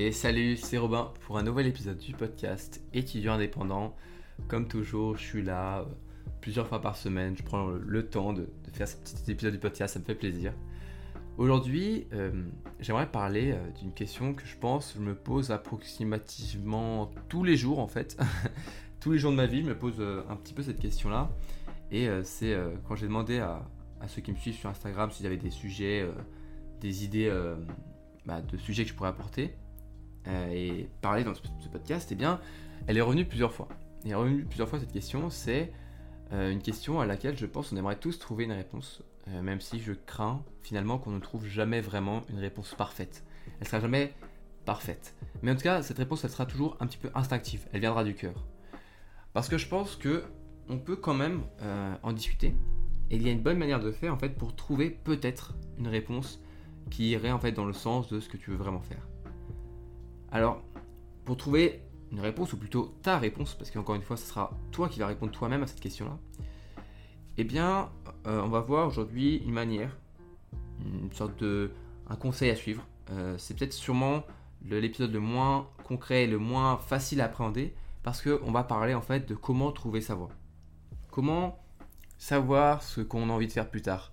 Et salut, c'est Robin pour un nouvel épisode du podcast étudiant indépendant. Comme toujours, je suis là euh, plusieurs fois par semaine. Je prends le temps de, faire ce petit épisode du podcast, ça me fait plaisir. Aujourd'hui, euh, j'aimerais parler euh, d'une question que je pense je me pose approximativement tous les jours en fait. tous les jours de ma vie, je me pose un petit peu cette question-là. Et c'est quand j'ai demandé à, ceux qui me suivent sur Instagram s'ils avaient des sujets, des idées bah, de sujets que je pourrais apporter. Euh, et parler dans ce, podcast, eh bien, elle est revenue plusieurs fois. Est revenue plusieurs fois cette question, c'est euh, une question à laquelle je pense qu'on aimerait tous trouver une réponse, euh, même si je crains finalement qu'on ne trouve jamais vraiment une réponse parfaite. Elle sera jamais parfaite. Mais en tout cas, cette réponse, elle sera toujours un petit peu instinctive, elle viendra du cœur. Parce que je pense que on peut quand même en discuter. Et il y a une bonne manière de faire en fait pour trouver peut-être une réponse qui irait en fait dans le sens de ce que tu veux vraiment faire. Alors, pour trouver une réponse, ou plutôt ta réponse, parce qu'encore une fois, ce sera toi qui vas répondre toi-même à cette question-là, eh bien, euh, on va voir aujourd'hui une manière, une sorte de. conseil à suivre. Euh, c'est peut-être sûrement l'épisode le moins concret, le moins facile à appréhender, parce qu'on va parler en fait de comment trouver sa voie. Comment savoir ce qu'on a envie de faire plus tard?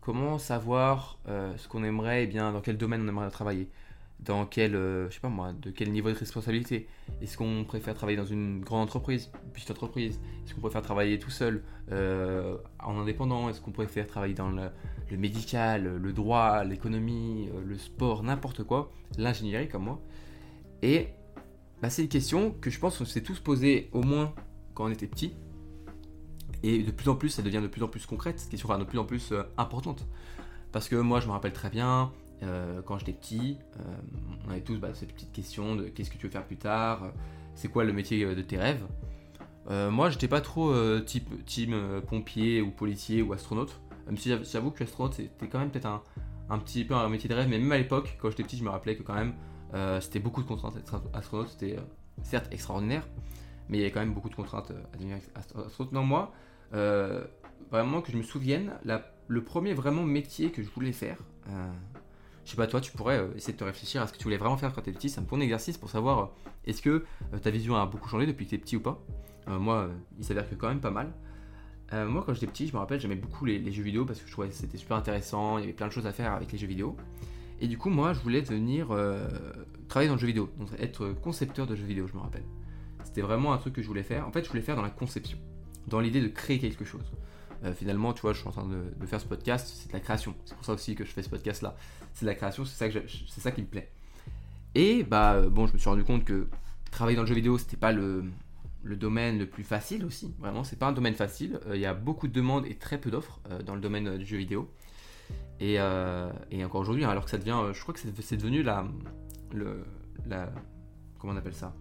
Comment savoir euh, ce qu'on aimerait, eh bien, dans quel domaine on aimerait travailler? Dans quel, euh, je sais pas moi, de quel niveau de responsabilité. Est-ce qu'on préfère travailler dans une grande entreprise, une petite entreprise? Est-ce qu'on préfère travailler tout seul, euh, en indépendant? Est-ce qu'on préfère travailler dans le, médical, le droit, l'économie, euh, le sport, n'importe quoi, l'ingénierie comme moi Et bah, c'est une question que je pense qu'on s'est tous posée au moins quand on était petit. Et de plus en plus, ça devient de plus en plus concrète, cette question de plus en plus importante. Parce que moi, je me rappelle très bien, euh, quand j'étais petit, euh, on avait tous bah, cette petite question de qu'est-ce que tu veux faire plus tard, euh, c'est quoi le métier de tes rêves. moi, j'étais pas trop type team pompier ou policier ou astronaute, même si j'avoue que astronaute c'était quand même peut-être un, un, petit peu un métier de rêve, mais même à l'époque, quand j'étais petit, je me rappelais que quand même c'était beaucoup de contraintes. Être astronaute, c'était certes extraordinaire, mais il y avait quand même beaucoup de contraintes à devenir astronaute. Non, moi, vraiment que je me souvienne, le premier vraiment métier que je voulais faire, je sais pas, toi, tu pourrais euh, essayer de te réfléchir à ce que tu voulais vraiment faire quand étais petit. C'est un bon exercice pour savoir euh, est-ce que euh, ta vision a beaucoup changé depuis que tu es petit ou pas? moi, il s'avère que quand même pas mal. moi, quand j'étais petit, je me rappelle, j'aimais beaucoup les, jeux vidéo parce que je trouvais que c'était super intéressant. Il y avait plein de choses à faire avec les jeux vidéo. Et du coup, moi, je voulais devenir travailler dans le jeu vidéo, donc être concepteur de jeux vidéo, je me rappelle. C'était vraiment un truc que je voulais faire. En fait, je voulais faire dans la conception, dans l'idée de créer quelque chose. Euh, finalement, tu vois, je suis en train de, faire ce podcast, c'est de la création. C'est pour ça aussi que je fais ce podcast-là. C'est de la création, c'est ça, c'est ça qui me plaît. Et bah, euh, bon, je me suis rendu compte que travailler dans le jeu vidéo, c'était pas le, domaine le plus facile aussi. Vraiment, c'est pas un domaine facile. Euh, il y a beaucoup de demandes et très peu d'offres dans le domaine du jeu vidéo. Et, encore aujourd'hui, hein, alors que ça devient, je crois que c'est devenu la, le, la, comment on appelle ça?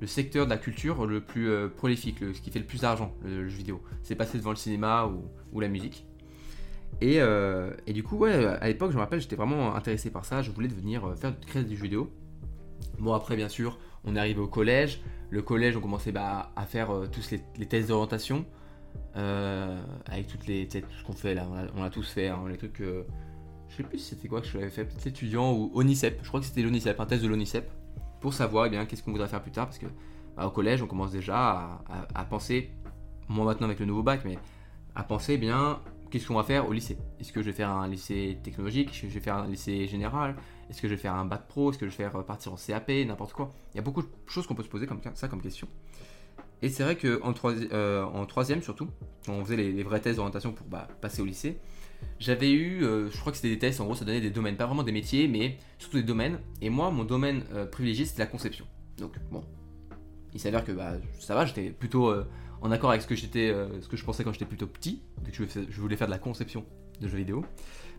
Le secteur de la culture le plus euh, prolifique, ce qui fait le plus d'argent, le, jeu vidéo. C'est passé devant le cinéma ou, la musique. Euh, et, du coup, à l'époque, je me rappelle, j'étais vraiment intéressé par ça. Je voulais devenir euh, faire créer des jeux vidéo. Bon, après, bien sûr, on est arrivé au collège. Le collège, on commençait bah, à faire tous les, tests d'orientation. avec toutes les, tout ce qu'on fait là, on a, tous fait, hein, les trucs. je sais plus si c'était quoi que je l'avais fait, peut-être étudiant ou ONICEP. Je crois que c'était l'ONICEP, un test de l'ONICEP pour savoir eh bien qu'est-ce qu'on voudrait faire plus tard parce que bah, au collège on commence déjà à, penser, moi maintenant avec le nouveau bac, mais à penser eh bien qu'est-ce qu'on va faire au lycée? Est-ce que je vais faire un lycée technologique? Est-ce que je vais faire un lycée général? Est-ce que je vais faire un bac pro? Est-ce que je vais faire euh, partir en CAP N'importe quoi. Il y a beaucoup de choses qu'on peut se poser comme ça comme question. Et c'est vrai qu'en euh, en troisième surtout, on faisait les, vrais tests d'orientation pour bah, passer au lycée, j'avais eu, euh, je crois que c'était des tests, en gros ça donnait des domaines, pas vraiment des métiers, mais surtout des domaines. Et moi, mon domaine euh, privilégié, c'était la conception. Donc bon, il s'avère que bah, ça va, j'étais plutôt euh, en accord avec ce que, j'étais, ce que je pensais quand j'étais plutôt petit, que je, voulais faire de la conception de jeux vidéo.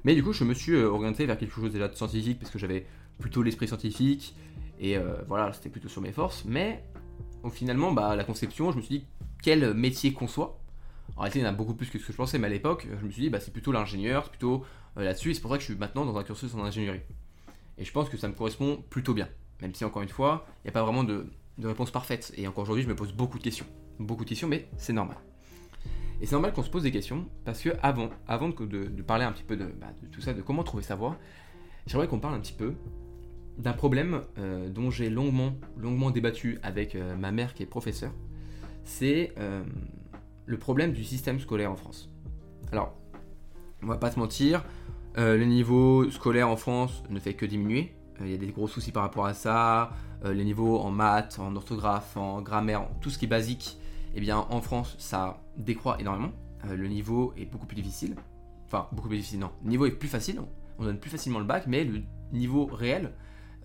Mais du coup, je me suis orienté vers quelque chose déjà de scientifique, parce que j'avais plutôt l'esprit scientifique, et voilà, c'était plutôt sur mes forces. Mais finalement, bah, la conception, je me suis dit, quel métier qu'on soit en réalité, il y en a beaucoup plus que ce que je pensais, mais à l'époque, je me suis dit, bah, c'est plutôt l'ingénieur, c'est plutôt euh, là-dessus, et c'est pour ça que je suis maintenant dans un cursus en ingénierie. Et je pense que ça me correspond plutôt bien. Même si, encore une fois, il n'y a pas vraiment de, réponse parfaite. Et encore aujourd'hui, je me pose beaucoup de questions. Beaucoup de questions, mais c'est normal. Et c'est normal qu'on se pose des questions, parce que avant, avant de, parler un petit peu bah, de, tout ça, de comment trouver sa voie, j'aimerais qu'on parle un petit peu d'un problème dont j'ai longuement, longuement débattu avec ma mère qui est professeure. C'est le problème du système scolaire en France. Alors, on va pas se mentir, le niveau scolaire en France ne fait que diminuer. Il y a des gros soucis par rapport à ça. les niveaux en maths, en orthographe, en grammaire, tout ce qui est basique, eh bien en France ça décroît énormément. le niveau est beaucoup plus difficile. Enfin, beaucoup plus difficile, non. Le niveau est plus facile, on donne plus facilement le bac, mais le niveau réel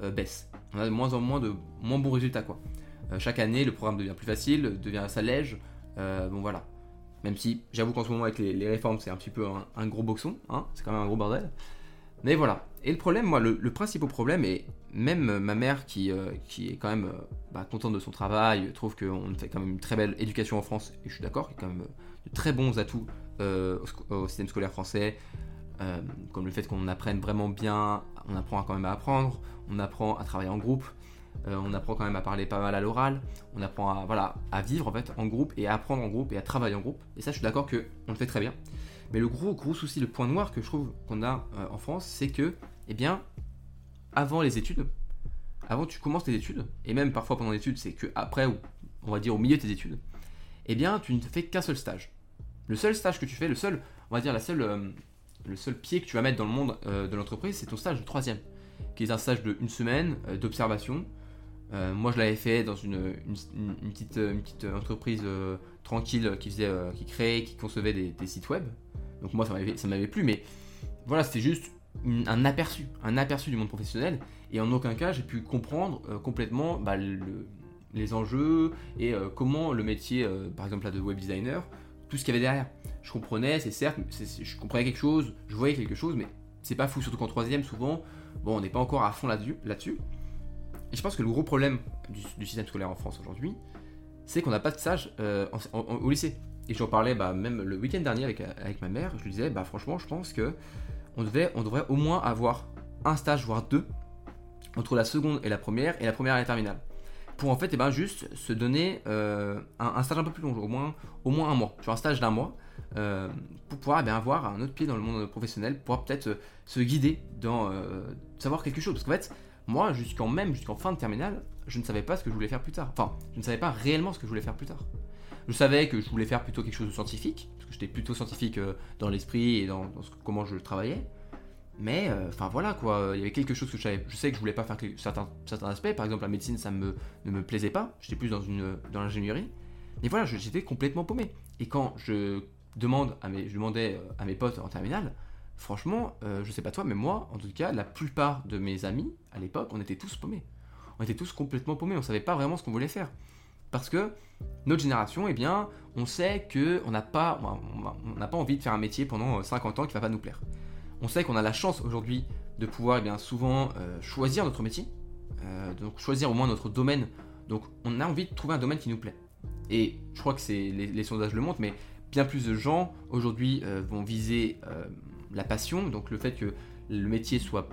euh, baisse. On a de moins en moins de moins bons résultats, quoi. Euh, chaque année, le programme devient plus facile, devient s'allège. Euh, bon, voilà. Même si, j'avoue qu'en ce moment, avec les, réformes, c'est un petit peu un, gros boxon, hein, c'est quand même un gros bordel. Mais voilà. Et le problème, moi, le, principal problème, et même ma mère qui, qui est quand même bah, contente de son travail, trouve qu'on fait quand même une très belle éducation en France, et je suis d'accord, il y a quand même de très bons atouts euh, au, système scolaire français, euh, comme le fait qu'on apprenne vraiment bien, on apprend quand même à apprendre, on apprend à travailler en groupe, euh, on apprend quand même à parler pas mal à l'oral, on apprend à, vivre en fait en groupe et à apprendre en groupe et à travailler en groupe. Et ça, je suis d'accord qu'on le fait très bien. Mais le gros gros souci, le point noir que je trouve qu'on a en France, c'est que, eh bien, avant les études, avant tu commences tes études, et même parfois pendant les études, c'est que après, ou on va dire au milieu de tes études, eh bien, tu ne fais qu'un seul stage. Le seul stage que tu fais, le seul, on va dire, euh, le seul pied que tu vas mettre dans le monde euh, de l'entreprise, c'est ton stage de troisième, qui est un stage de une semaine euh, moi, je l'avais fait dans une, petite, entreprise tranquille qui créait, qui concevait des, sites web. Donc moi, ça m'avait plu, mais voilà, c'était juste un aperçu, un aperçu du monde professionnel. Et en aucun cas, j'ai pu comprendre complètement bah, les enjeux et comment le métier, par exemple là, de web designer, tout ce qu'il y avait derrière. Je comprenais, c'est certes, je comprenais quelque chose, je voyais quelque chose, mais c'est pas fou, surtout qu'en troisième, souvent, bon, on n'est pas encore à fond là-dessus. Là et je pense que le gros problème du, système scolaire en France aujourd'hui, c'est qu'on n'a pas de stage euh, au lycée. Et j'en parlais bah, même le week-end dernier avec, ma mère, je lui disais, bah franchement, je pense que on, devait, on devrait au moins avoir un stage, voire deux, entre la seconde et la première, et la première et la terminale pour en fait eh ben, juste se donner euh, un, stage un peu plus long, au moins, un mois, sur un stage d'un mois, euh, pour pouvoir eh bien, avoir un autre pied dans le monde professionnel, pour pouvoir peut-être se guider savoir quelque chose. Parce qu'en fait, moi, jusqu'en même, jusqu'en fin de terminale, je ne savais pas ce que je voulais faire plus tard. Enfin, je ne savais pas réellement ce que je voulais faire plus tard. Je savais que je voulais faire plutôt quelque chose de scientifique, parce que j'étais plutôt scientifique dans l'esprit et dans, comment je travaillais. Mais, euh, enfin voilà quoi, il y avait quelque chose que je savais. Je sais que je voulais pas faire certains, certains aspects. Par exemple, la médecine, ça me, ne me plaisait pas. J'étais plus dans, dans l'ingénierie. Mais voilà, j'étais complètement paumé. Et quand je, demande à mes, je demandais euh, à mes potes en terminale, franchement, euh, je sais pas toi, mais moi, en tout cas, la plupart de mes amis à l'époque, on était tous paumés. On était tous complètement paumés. On savait pas vraiment ce qu'on voulait faire. Parce que notre génération, eh bien, on sait qu'on n'a pas, on n'a pas envie de faire un métier pendant 50 ans qui va pas nous plaire on sait qu'on a la chance aujourd'hui de pouvoir eh bien, souvent euh, choisir notre métier, euh, donc choisir au moins notre domaine. Donc on a envie de trouver un domaine qui nous plaît. Et je crois que les, sondages le montrent, mais bien plus de gens aujourd'hui euh, vont viser la passion, donc le fait que le métier soit,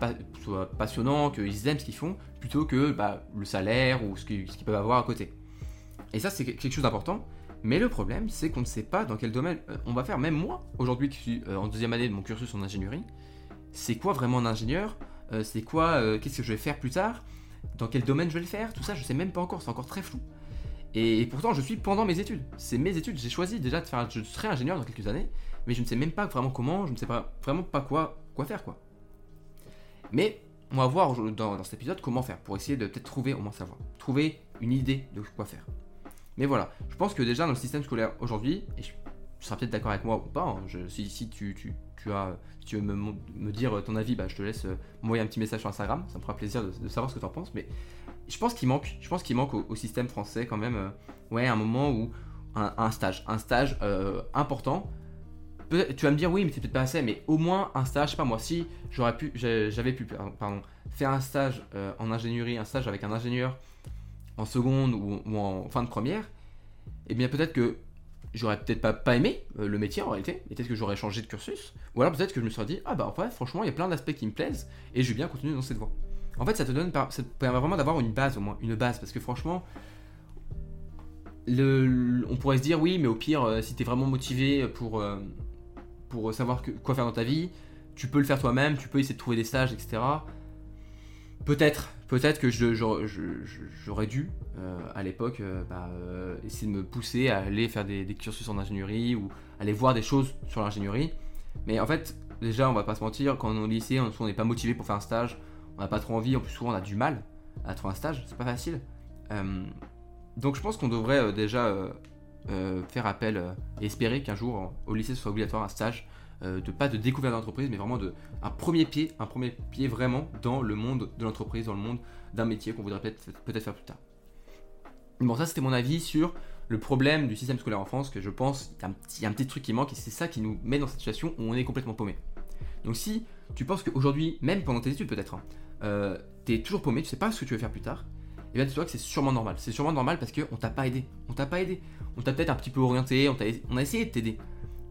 passionnant, qu'ils aiment ce qu'ils font, plutôt que bah, le salaire ou ce qu'ils peuvent avoir à côté. Et ça, c'est quelque chose d'important. Mais le problème, c'est qu'on ne sait pas dans quel domaine euh, on va faire. Même moi, aujourd'hui, qui suis euh, en deuxième année de mon cursus en ingénierie, c'est quoi vraiment un ingénieur euh, C'est quoi Qu'est-ce que je vais faire plus tard Dans quel domaine je vais le faire Tout ça, je sais même pas encore. C'est encore très flou. Et, pourtant, je suis pendant mes études. C'est mes études. J'ai choisi déjà de faire. Je serai ingénieur dans quelques années, mais je ne sais même pas vraiment comment. Je ne sais pas vraiment pas quoi quoi faire quoi. Mais on va voir dans, cet épisode comment faire pour essayer de peut-être trouver au moins savoir, trouver une idée de quoi faire. Mais voilà, je pense que déjà dans le système scolaire aujourd'hui, et tu seras peut-être d'accord avec moi ou pas, hein, si, tu, as, tu veux me, dire ton avis, bah, je te laisse euh, m'envoyer un petit message sur Instagram, ça me fera plaisir de, savoir ce que tu en penses. Mais je pense qu'il manque, je pense qu'il manque au, système français quand même, euh, ouais, un moment où un, stage, un stage euh, important. Tu vas me dire oui, mais c'est peut-être pas assez, mais au moins un stage, je sais pas moi, si j'aurais pu, j'avais pu, faire un stage en ingénierie, un stage avec un ingénieur en seconde ou, en fin de première, et eh bien peut-être que j'aurais peut-être pas, aimé euh, le métier en réalité, peut-être que j'aurais changé de cursus, ou alors peut-être que je me serais dit, ah bah en fait, franchement, il y a plein d'aspects qui me plaisent, et je vais bien continuer dans cette voie. En fait, ça te donne, permet vraiment d'avoir une base au moins, une base, parce que franchement, on pourrait se dire, oui, mais au pire, euh, si tu es vraiment motivé pour, euh, savoir quoi faire dans ta vie, tu peux le faire toi-même, tu peux essayer de trouver des stages, etc. Peut-être, Peut-être que j'aurais dû, euh, à l'époque, bah, essayer de me pousser à aller faire des, cursus en ingénierie ou aller voir des choses sur l'ingénierie. Mais en fait, déjà, on va pas se mentir, quand on est au lycée, on n'est pas motivé pour faire un stage, on n'a pas trop envie, en plus souvent on a du mal à trouver un stage, c'est pas facile. donc je pense qu'on devrait déjà faire appel espérer qu'un jour au lycée ce soit obligatoire un stage euh, de pas de découverte d'entreprise, mais vraiment de un premier pied, un premier pied vraiment dans le monde de l'entreprise, dans le monde d'un métier qu'on voudrait peut-être peut faire plus tard. Bon, ça c'était mon avis sur le problème du système scolaire en France, que je pense qu'il y, a un petit truc qui manque et c'est ça qui nous met dans cette situation où on est complètement paumé. Donc si tu penses qu'aujourd'hui, même pendant tes études peut-être, hein, euh, tu es toujours paumé, tu sais pas ce que tu veux faire plus tard, et eh bien dis-toi que c'est sûrement normal. C'est sûrement normal parce qu'on t'a pas aidé. On t'a pas aidé. On t'a peut-être un petit peu orienté, on, on a essayé de t'aider.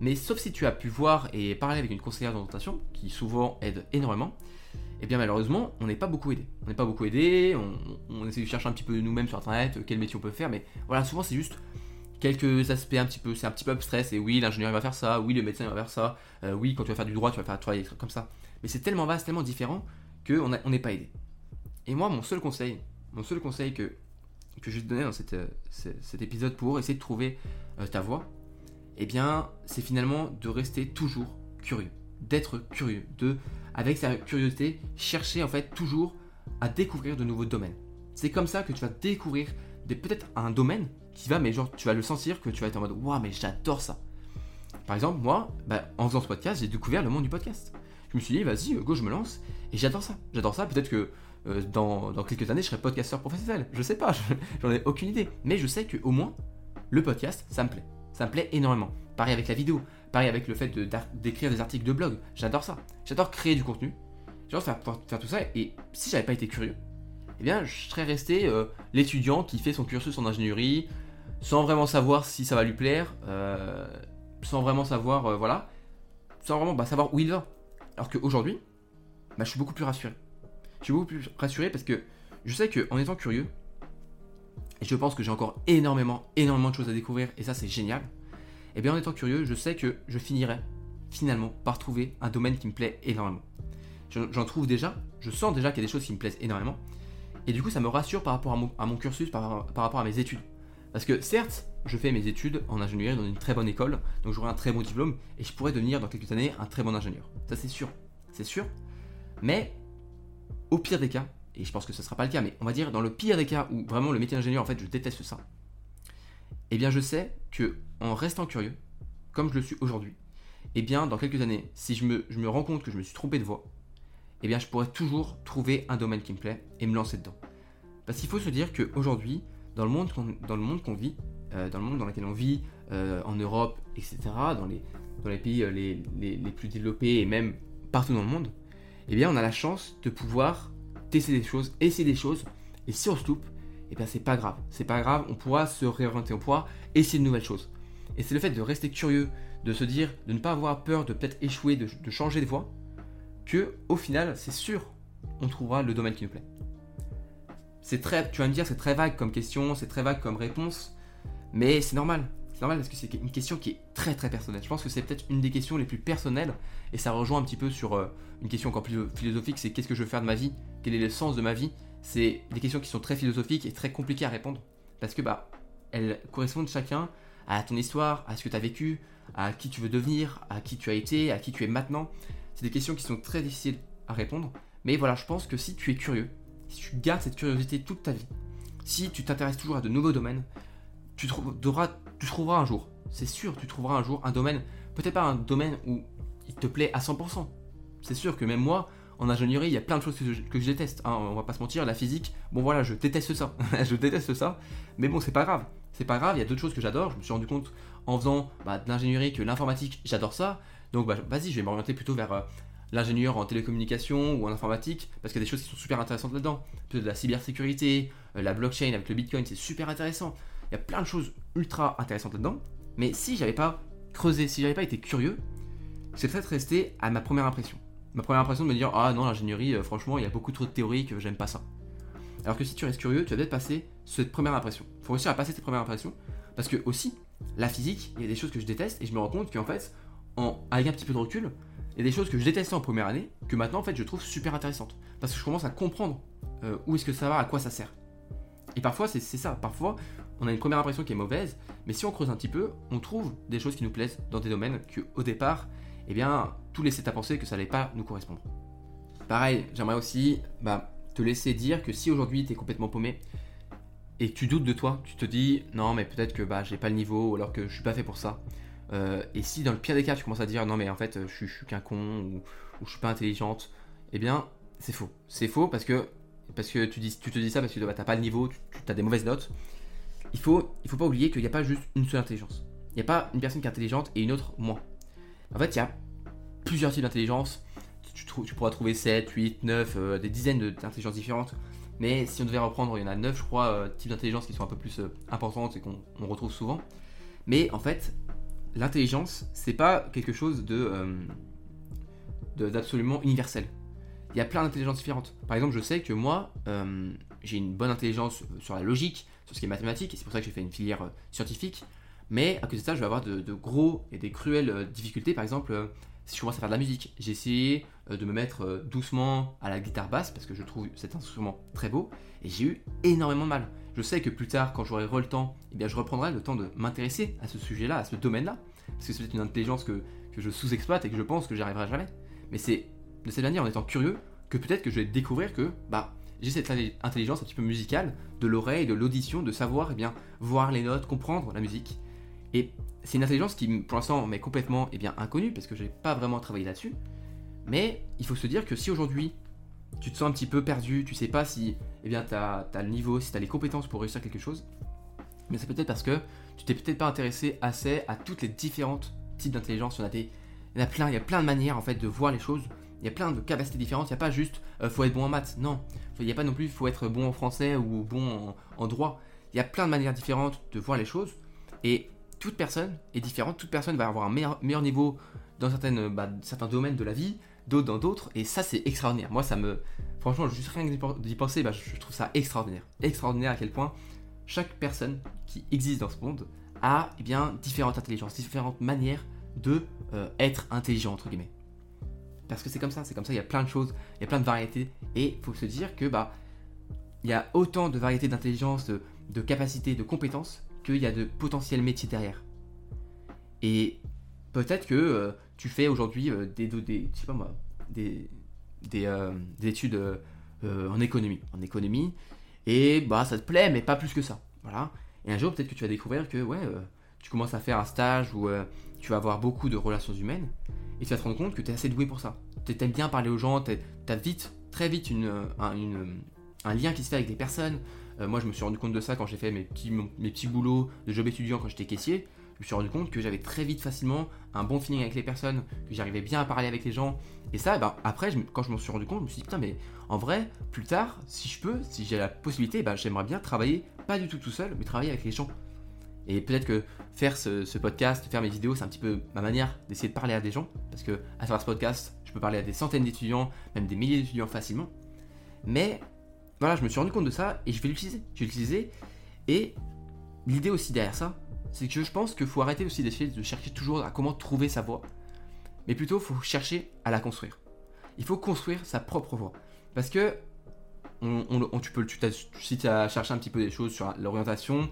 Mais sauf si tu as pu voir et parler avec une conseillère d'orientation, qui souvent aide énormément, et eh bien malheureusement, on n'est pas beaucoup aidé. On n'est pas beaucoup aidé, on, essaie de chercher un petit peu nous-mêmes sur internet, quel métier on peut faire, mais voilà, souvent c'est juste quelques aspects un petit peu, c'est un petit peu abstrait, c'est oui, l'ingénieur va faire ça, oui, le médecin va faire ça, euh, oui, quand tu vas faire du droit, tu vas faire travailler comme ça. Mais c'est tellement vaste, tellement différent qu'on n'est pas aidé. Et moi, mon seul conseil, mon seul conseil que, que je vais te donner dans euh, cet épisode pour essayer de trouver euh, ta voie, eh bien, c'est finalement de rester toujours curieux, d'être curieux, de, avec sa curiosité, chercher en fait toujours à découvrir de nouveaux domaines. C'est comme ça que tu vas découvrir peut-être un domaine qui va, mais genre, tu vas le sentir que tu vas être en mode, waouh, mais j'adore ça. Par exemple, moi, bah, en faisant ce podcast, j'ai découvert le monde du podcast. Je me suis dit, vas-y, go, je me lance, et j'adore ça. J'adore ça, peut-être que euh, dans, dans, quelques années, je serai podcasteur professionnel. Je sais pas, j'en ai aucune idée. Mais je sais qu'au moins, le podcast, ça me plaît. Ça me plaît énormément. Pareil avec la vidéo, pareil avec le fait d'écrire des articles de blog. J'adore ça. J'adore créer du contenu. J'adore faire, tout ça. Et si j'avais pas été curieux, eh bien, je serais resté euh, l'étudiant qui fait son cursus en ingénierie, sans vraiment savoir si ça va lui plaire, euh, sans vraiment savoir, voilà, sans vraiment bah, savoir où il va. Alors qu'aujourd'hui, bah, je suis beaucoup plus rassuré. Je suis beaucoup plus rassuré parce que je sais qu'en étant curieux, et je pense que j'ai encore énormément, énormément de choses à découvrir, et ça c'est génial, et eh bien en étant curieux, je sais que je finirai finalement par trouver un domaine qui me plaît énormément. J'en trouve déjà, je sens déjà qu'il y a des choses qui me plaisent énormément, et du coup ça me rassure par rapport à mon, cursus, par, rapport à mes études. Parce que certes, je fais mes études en ingénierie dans une très bonne école, donc j'aurai un très bon diplôme, et je pourrais devenir dans quelques années un très bon ingénieur. Ça c'est sûr, c'est sûr. Mais au pire des cas, et je pense que ce ne sera pas le cas, mais on va dire dans le pire des cas où vraiment le métier d'ingénieur, en fait, je déteste ça, eh bien je sais que en restant curieux, comme je le suis aujourd'hui, eh bien dans quelques années, si je me, je me rends compte que je me suis trompé de voie, eh bien je pourrais toujours trouver un domaine qui me plaît et me lancer dedans. Parce qu'il faut se dire qu'aujourd'hui, dans le monde qu'on vit, euh, dans le monde dans lequel on vit, euh, en Europe, etc., dans les, dans pays euh, les, plus développés et même partout dans le monde, eh bien on a la chance de pouvoir tester des choses, essayer des choses, et si on se loupe, eh bien c'est pas grave. C'est pas grave, on pourra se réorienter, on pourra essayer de nouvelles choses. Et c'est le fait de rester curieux, de se dire, de ne pas avoir peur de peut-être échouer, de, changer de voie, que au final, c'est sûr, on trouvera le domaine qui nous plaît. C'est très, tu vas me dire, c'est très vague comme question, c'est très vague comme réponse, mais c'est normal. C'est normal parce que c'est une question qui est très très personnelle. Je pense que c'est peut-être une des questions les plus personnelles et ça rejoint un petit peu sur euh, une question encore plus philosophique, c'est qu'est-ce que je veux faire de ma vie? Quel est le sens de ma vie? C'est des questions qui sont très philosophiques et très compliquées à répondre parce que bah elles correspondent chacun à ton histoire, à ce que tu as vécu, à qui tu veux devenir, à qui tu as été, à qui tu es maintenant. C'est des questions qui sont très difficiles à répondre, mais voilà, je pense que si tu es curieux, si tu gardes cette curiosité toute ta vie, si tu t'intéresses toujours à de nouveaux domaines, tu trouveras, un jour, c'est sûr, tu trouveras un jour un domaine, peut-être pas un domaine où il te plaît à 100%. C'est sûr que même moi, en ingénierie, il y a plein de choses que je, déteste. Hein, on va pas se mentir, la physique, bon voilà, je déteste ça. je déteste ça. Mais bon, c'est pas grave. C'est pas grave, il y a d'autres choses que j'adore. Je me suis rendu compte en faisant bah, de l'ingénierie que l'informatique, j'adore ça. Donc bah, vas-y, je vais m'orienter plutôt vers euh, l'ingénieur en télécommunication ou en informatique, parce qu'il y a des choses qui sont super intéressantes là-dedans. Peut-être de la cybersécurité, euh, la blockchain avec le bitcoin, c'est super intéressant. Il y a plein de choses ultra intéressantes là-dedans. Mais si j'avais pas creusé, si j'avais pas été curieux, c'est peut-être resté à ma première impression. Ma première impression de me dire Ah non, l'ingénierie, euh, franchement, il y a beaucoup trop de théories que j'aime pas ça. Alors que si tu restes curieux, tu vas peut-être passer cette première impression. Il faut réussir à passer cette première impression. Parce que aussi, la physique, il y a des choses que je déteste et je me rends compte qu'en fait, avec un petit peu de recul, Il y a des choses que je détestais en première année, que maintenant en fait je trouve super intéressantes. Parce que je commence à comprendre euh, où est-ce que ça va, à quoi ça sert. Et parfois c'est ça, parfois on a une première impression qui est mauvaise, mais si on creuse un petit peu, on trouve des choses qui nous plaisent dans des domaines que au départ, eh bien, tout laissait à penser que ça n'allait pas nous correspondre. Pareil, j'aimerais aussi bah, te laisser dire que si aujourd'hui tu es complètement paumé et tu doutes de toi, tu te dis non mais peut-être que bah, j'ai pas le niveau alors que je suis pas fait pour ça. Euh, et si dans le pire des cas tu commences à dire non mais en fait je, suis qu'un con ou, je suis pas intelligente, eh bien c'est faux. C'est faux parce que, parce que tu, te dis ça parce que bah, tu n'as pas le niveau, tu, as des mauvaises notes. Il faut, il faut pas oublier qu'il n'y a pas juste une seule intelligence. Il n'y a pas une personne qui est intelligente et une autre moins. En fait, il y a plusieurs types d'intelligence. Tu, tu, pourras trouver 7, 8, 9, des dizaines d'intelligences différentes. Mais si on devait reprendre, il y en a 9, je crois, euh, types d'intelligence qui sont un peu plus euh, importantes et qu'on retrouve souvent. Mais en fait, l'intelligence, c'est pas quelque chose de euh, d'absolument universel. Il y a plein d'intelligences différentes. Par exemple, je sais que moi, j'ai une bonne intelligence sur la logique, sur ce qui est mathématique, et c'est pour ça que j'ai fait une filière scientifique. Mais à côté de ça, je vais avoir de, gros et des cruelles euh, difficultés. Par exemple, euh, si je commence à faire de la musique, j'ai essayé euh, de me mettre doucement à la guitare basse parce que je trouve cet instrument très beau et j'ai eu énormément de mal. Je sais que plus tard, quand j'aurai le temps, eh je reprendrai le temps de m'intéresser à ce sujet-là, à ce domaine-là, parce que c'est une intelligence que, que je sous-exploite et que je pense que j'y arriverai jamais. Mais c'est de cette manière, en étant curieux, que peut-être que je vais découvrir que bah, j'ai cette intelligence un petit peu musicale, de l'oreille, de l'audition, de savoir eh bien, voir les notes, comprendre la musique. Et c'est une intelligence qui, pour l'instant, m'est complètement eh bien, inconnue, parce que je n'ai pas vraiment travaillé là-dessus. Mais il faut se dire que si aujourd'hui, tu te sens un petit peu perdu, tu sais pas si eh tu as, le niveau, si tu as les compétences pour réussir quelque chose, mais c'est peut-être parce que tu t'es peut-être pas intéressé assez à toutes les différentes types d'intelligence. Il, il y en a plein, il y a plein de manières en fait de voir les choses. Il y a plein de capacités différentes. Il n'y a pas juste euh, faut être bon en maths. Non. Il n'y a pas non plus faut être bon en français ou bon en droit. Il y a plein de manières différentes de voir les choses. Et toute personne est différente, toute personne va avoir un meilleur, niveau dans bah, certains domaines de la vie, d'autres dans d'autres, et ça c'est extraordinaire. Moi ça me... Franchement, juste rien d'y penser, bah, je trouve ça extraordinaire. Extraordinaire à quel point chaque personne qui existe dans ce monde a eh bien, différentes intelligences, différentes manières de euh, être intelligent, entre guillemets. Parce que c'est comme ça, c'est comme ça, il y a plein de choses, il y a plein de variétés, et il faut se dire que bah, il y a autant de variétés d'intelligence, de capacités, de compétences qu'il y a de potentiels métiers derrière. Et peut-être que euh, tu fais aujourd'hui euh, des, des, sais pas moi, des, des, euh, études en économie. En économie, et bah ça te plaît, mais pas plus que ça. Voilà. Et un jour, peut-être que tu vas découvrir que ouais, tu commences à faire un stage où tu vas avoir beaucoup de relations humaines, et tu vas te rendre compte que tu es assez doué pour ça. Tu aimes bien parler aux gens, tu as vite, très vite une, un lien qui se fait avec des personnes, euh, moi, je me suis rendu compte de ça quand j'ai fait mes petits, mes petits boulots de job étudiant quand j'étais caissier. Je me suis rendu compte que j'avais très vite, facilement, un bon feeling avec les personnes, que j'arrivais bien à parler avec les gens. Et ça, ben, après, quand je m'en suis rendu compte, je me suis dit, putain, mais en vrai, plus tard, si je peux, si j'ai la possibilité, ben, j'aimerais bien travailler, pas du tout tout seul, mais travailler avec les gens. Et peut-être que faire ce, podcast, faire mes vidéos, c'est un petit peu ma manière d'essayer de parler à des gens. Parce que à travers ce podcast, je peux parler à des centaines d'étudiants, même des milliers d'étudiants facilement. Mais voilà, je me suis rendu compte de ça et je vais l'utiliser. Je vais l'utiliser. Et l'idée aussi derrière ça, c'est que je pense qu'il faut arrêter aussi d'essayer de chercher toujours à comment trouver sa voie. Mais plutôt, faut chercher à la construire. Il faut construire sa propre voie. Parce que, tu peux, si tu as cherché un petit peu des choses sur l'orientation,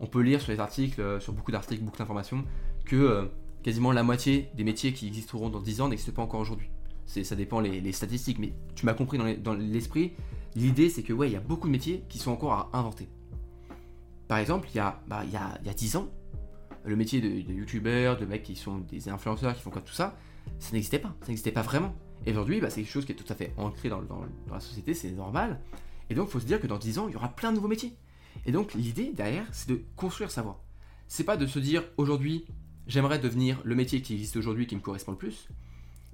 on peut lire sur les articles, euh, sur beaucoup d'articles, beaucoup d'informations, que euh, quasiment la moitié des métiers qui existeront dans 10 ans n'existent pas encore aujourd'hui. Ça dépend les, statistiques, mais tu m'as compris dans l'esprit. L'idée, c'est que ouais, il y a beaucoup de métiers qui sont encore à inventer. Par exemple, il y a, bah, il y a, il y a 10 ans, le métier de, youtubeur, de mecs qui sont des influenceurs, qui font quoi tout ça, ça n'existait pas. Ça n'existait pas vraiment. Et aujourd'hui, bah, c'est quelque chose qui est tout à fait ancré dans, dans, la société, c'est normal. Et donc, il faut se dire que dans 10 ans, il y aura plein de nouveaux métiers. Et donc, l'idée derrière, c'est de construire sa voie. C'est pas de se dire aujourd'hui, j'aimerais devenir le métier qui existe aujourd'hui qui me correspond le plus.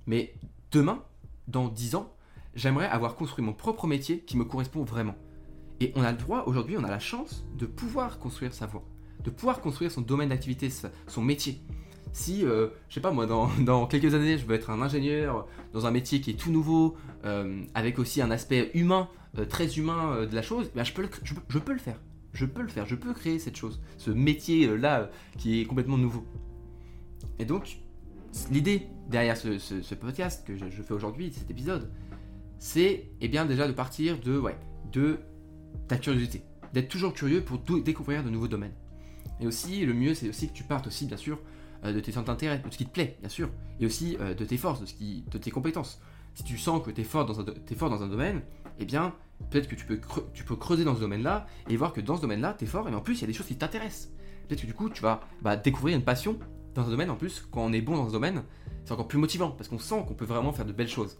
Mais demain, dans 10 ans, j'aimerais avoir construit mon propre métier qui me correspond vraiment. Et on a le droit, aujourd'hui, on a la chance de pouvoir construire sa voie, de pouvoir construire son domaine d'activité, son métier. Si, euh, je sais pas moi, dans, quelques années, je veux être un ingénieur dans un métier qui est tout nouveau, euh, avec aussi un aspect humain, euh, très humain de la chose, ben je, peux le, je, peux le faire. Je peux le faire, je peux créer cette chose, ce métier-là qui est complètement nouveau. Et donc, l'idée derrière ce, podcast que je, fais aujourd'hui, cet épisode, c'est eh bien déjà de partir de, ouais, de ta curiosité, d'être toujours curieux pour découvrir de nouveaux domaines. Et aussi, le mieux, c'est aussi que tu partes aussi, bien sûr, euh, de tes centres d'intérêt, de ce qui te plaît, bien sûr, et aussi euh, de tes forces, de, ce qui, de tes compétences. Si tu sens que tu es, fort dans un, fort dans un domaine, eh bien, peut-être que tu peux, tu peux creuser dans ce domaine-là et voir que dans ce domaine-là, tu es fort, et en plus, il y a des choses qui t'intéressent. Peut-être que du coup, tu vas bah, découvrir une passion dans un domaine, en plus, quand on est bon dans ce domaine, c'est encore plus motivant, parce qu'on sent qu'on peut vraiment faire de belles choses.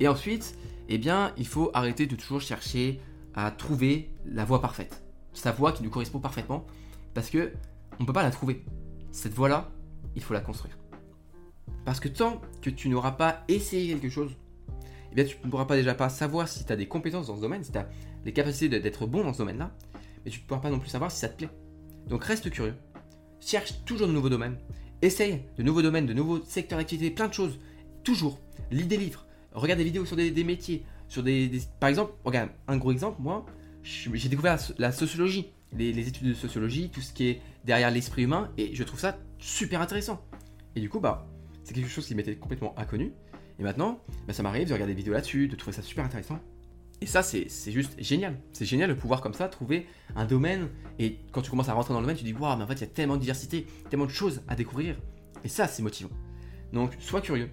Et ensuite, eh bien, il faut arrêter de toujours chercher à trouver la voie parfaite. Sa voie qui nous correspond parfaitement, parce que on peut pas la trouver. Cette voie-là, il faut la construire. Parce que tant que tu n'auras pas essayé quelque chose, eh bien tu ne pourras pas déjà pas savoir si tu as des compétences dans ce domaine, si tu as les capacités d'être bon dans ce domaine-là, mais tu ne pourras pas non plus savoir si ça te plaît. Donc reste curieux, cherche toujours de nouveaux domaines, essaye de nouveaux domaines, de nouveaux secteurs d'activité, plein de choses, toujours. Lis des livres, regarde des vidéos sur des, métiers, sur des, Par exemple, regarde, un gros exemple, moi, j'ai découvert la sociologie les, études de sociologie, tout ce qui est derrière l'esprit humain, et je trouve ça super intéressant. Et du coup, bah, c'est quelque chose qui m'était complètement inconnu. Et maintenant, bah, ça m'arrive de regarder des vidéos là-dessus, de trouver ça super intéressant. Et ça, c'est juste génial. C'est génial de pouvoir comme ça trouver un domaine. Et quand tu commences à rentrer dans le domaine, tu dis, waouh, mais en fait, il y a tellement de diversité, tellement de choses à découvrir. Et ça, c'est motivant. Donc, sois curieux.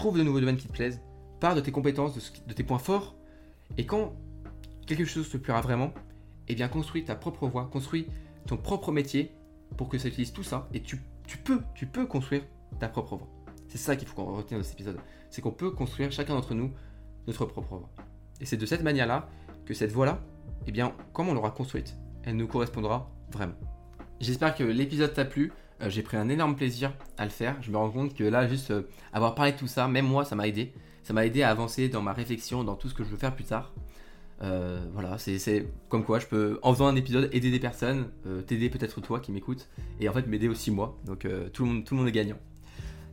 Trouve de nouveaux domaines qui te plaisent. Pars de tes compétences, de, de tes points forts. Et quand quelque chose te plaira vraiment, eh bien construis ta propre voie, construis ton propre métier pour que ça utilise tout ça et tu, peux, tu peux construire ta propre voie. C'est ça qu'il faut qu'on retienne dans cet épisode. C'est qu'on peut construire chacun d'entre nous notre propre voie. Et c'est de cette manière-là que cette voie-là, eh bien, comme on l'aura construite, elle nous correspondra vraiment. J'espère que l'épisode t'a plu. Euh, j'ai pris un énorme plaisir à le faire. Je me rends compte que là, juste euh, avoir parlé de tout ça, même moi, ça m'a aidé. Ça m'a aidé à avancer dans ma réflexion, dans tout ce que je veux faire plus tard. Euh, voilà, c'est comme quoi je peux, en faisant un épisode, aider des personnes, t'aider peut-être toi qui m'écoutes, et en fait m'aider aussi moi. Donc tout, le monde, tout le monde est gagnant.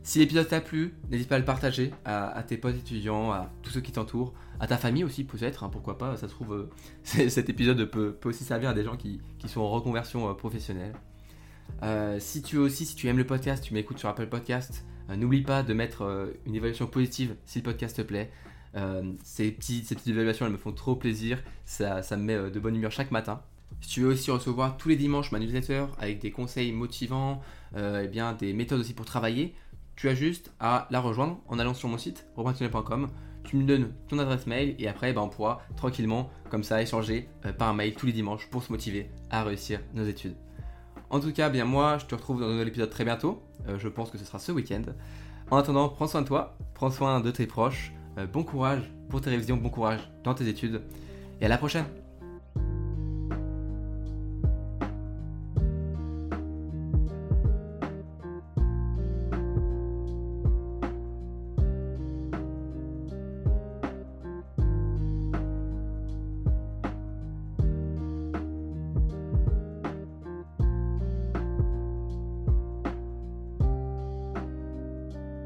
Si l'épisode t'a plu, n'hésite pas à le partager à, tes potes étudiants, à tous ceux qui t'entourent, à ta famille aussi peut-être, hein, pourquoi pas, ça se trouve, cet épisode peut, aussi servir à des gens qui, sont en reconversion professionnelle. Si tu aussi, si tu aimes le podcast, tu m'écoutes sur Apple Podcast, n'oublie pas de mettre une évaluation positive si le podcast te plaît. Euh, ces, petites, évaluations, elles me font trop plaisir. Ça, me met euh, de bonne humeur chaque matin. Si tu veux aussi recevoir tous les dimanches ma newsletter avec des conseils motivants, euh, et bien des méthodes aussi pour travailler, tu as juste à la rejoindre en allant sur mon site robintunnel.com. Tu me donnes ton adresse mail et après ben, on pourra tranquillement comme ça échanger par mail tous les dimanches pour se motiver à réussir nos études. En tout cas, bien moi, je te retrouve dans un nouvel épisode très bientôt. je pense que ce sera ce week-end. En attendant, prends soin de toi, prends soin de tes proches. Euh, bon courage pour tes révisions, bon courage dans tes études et à la prochaine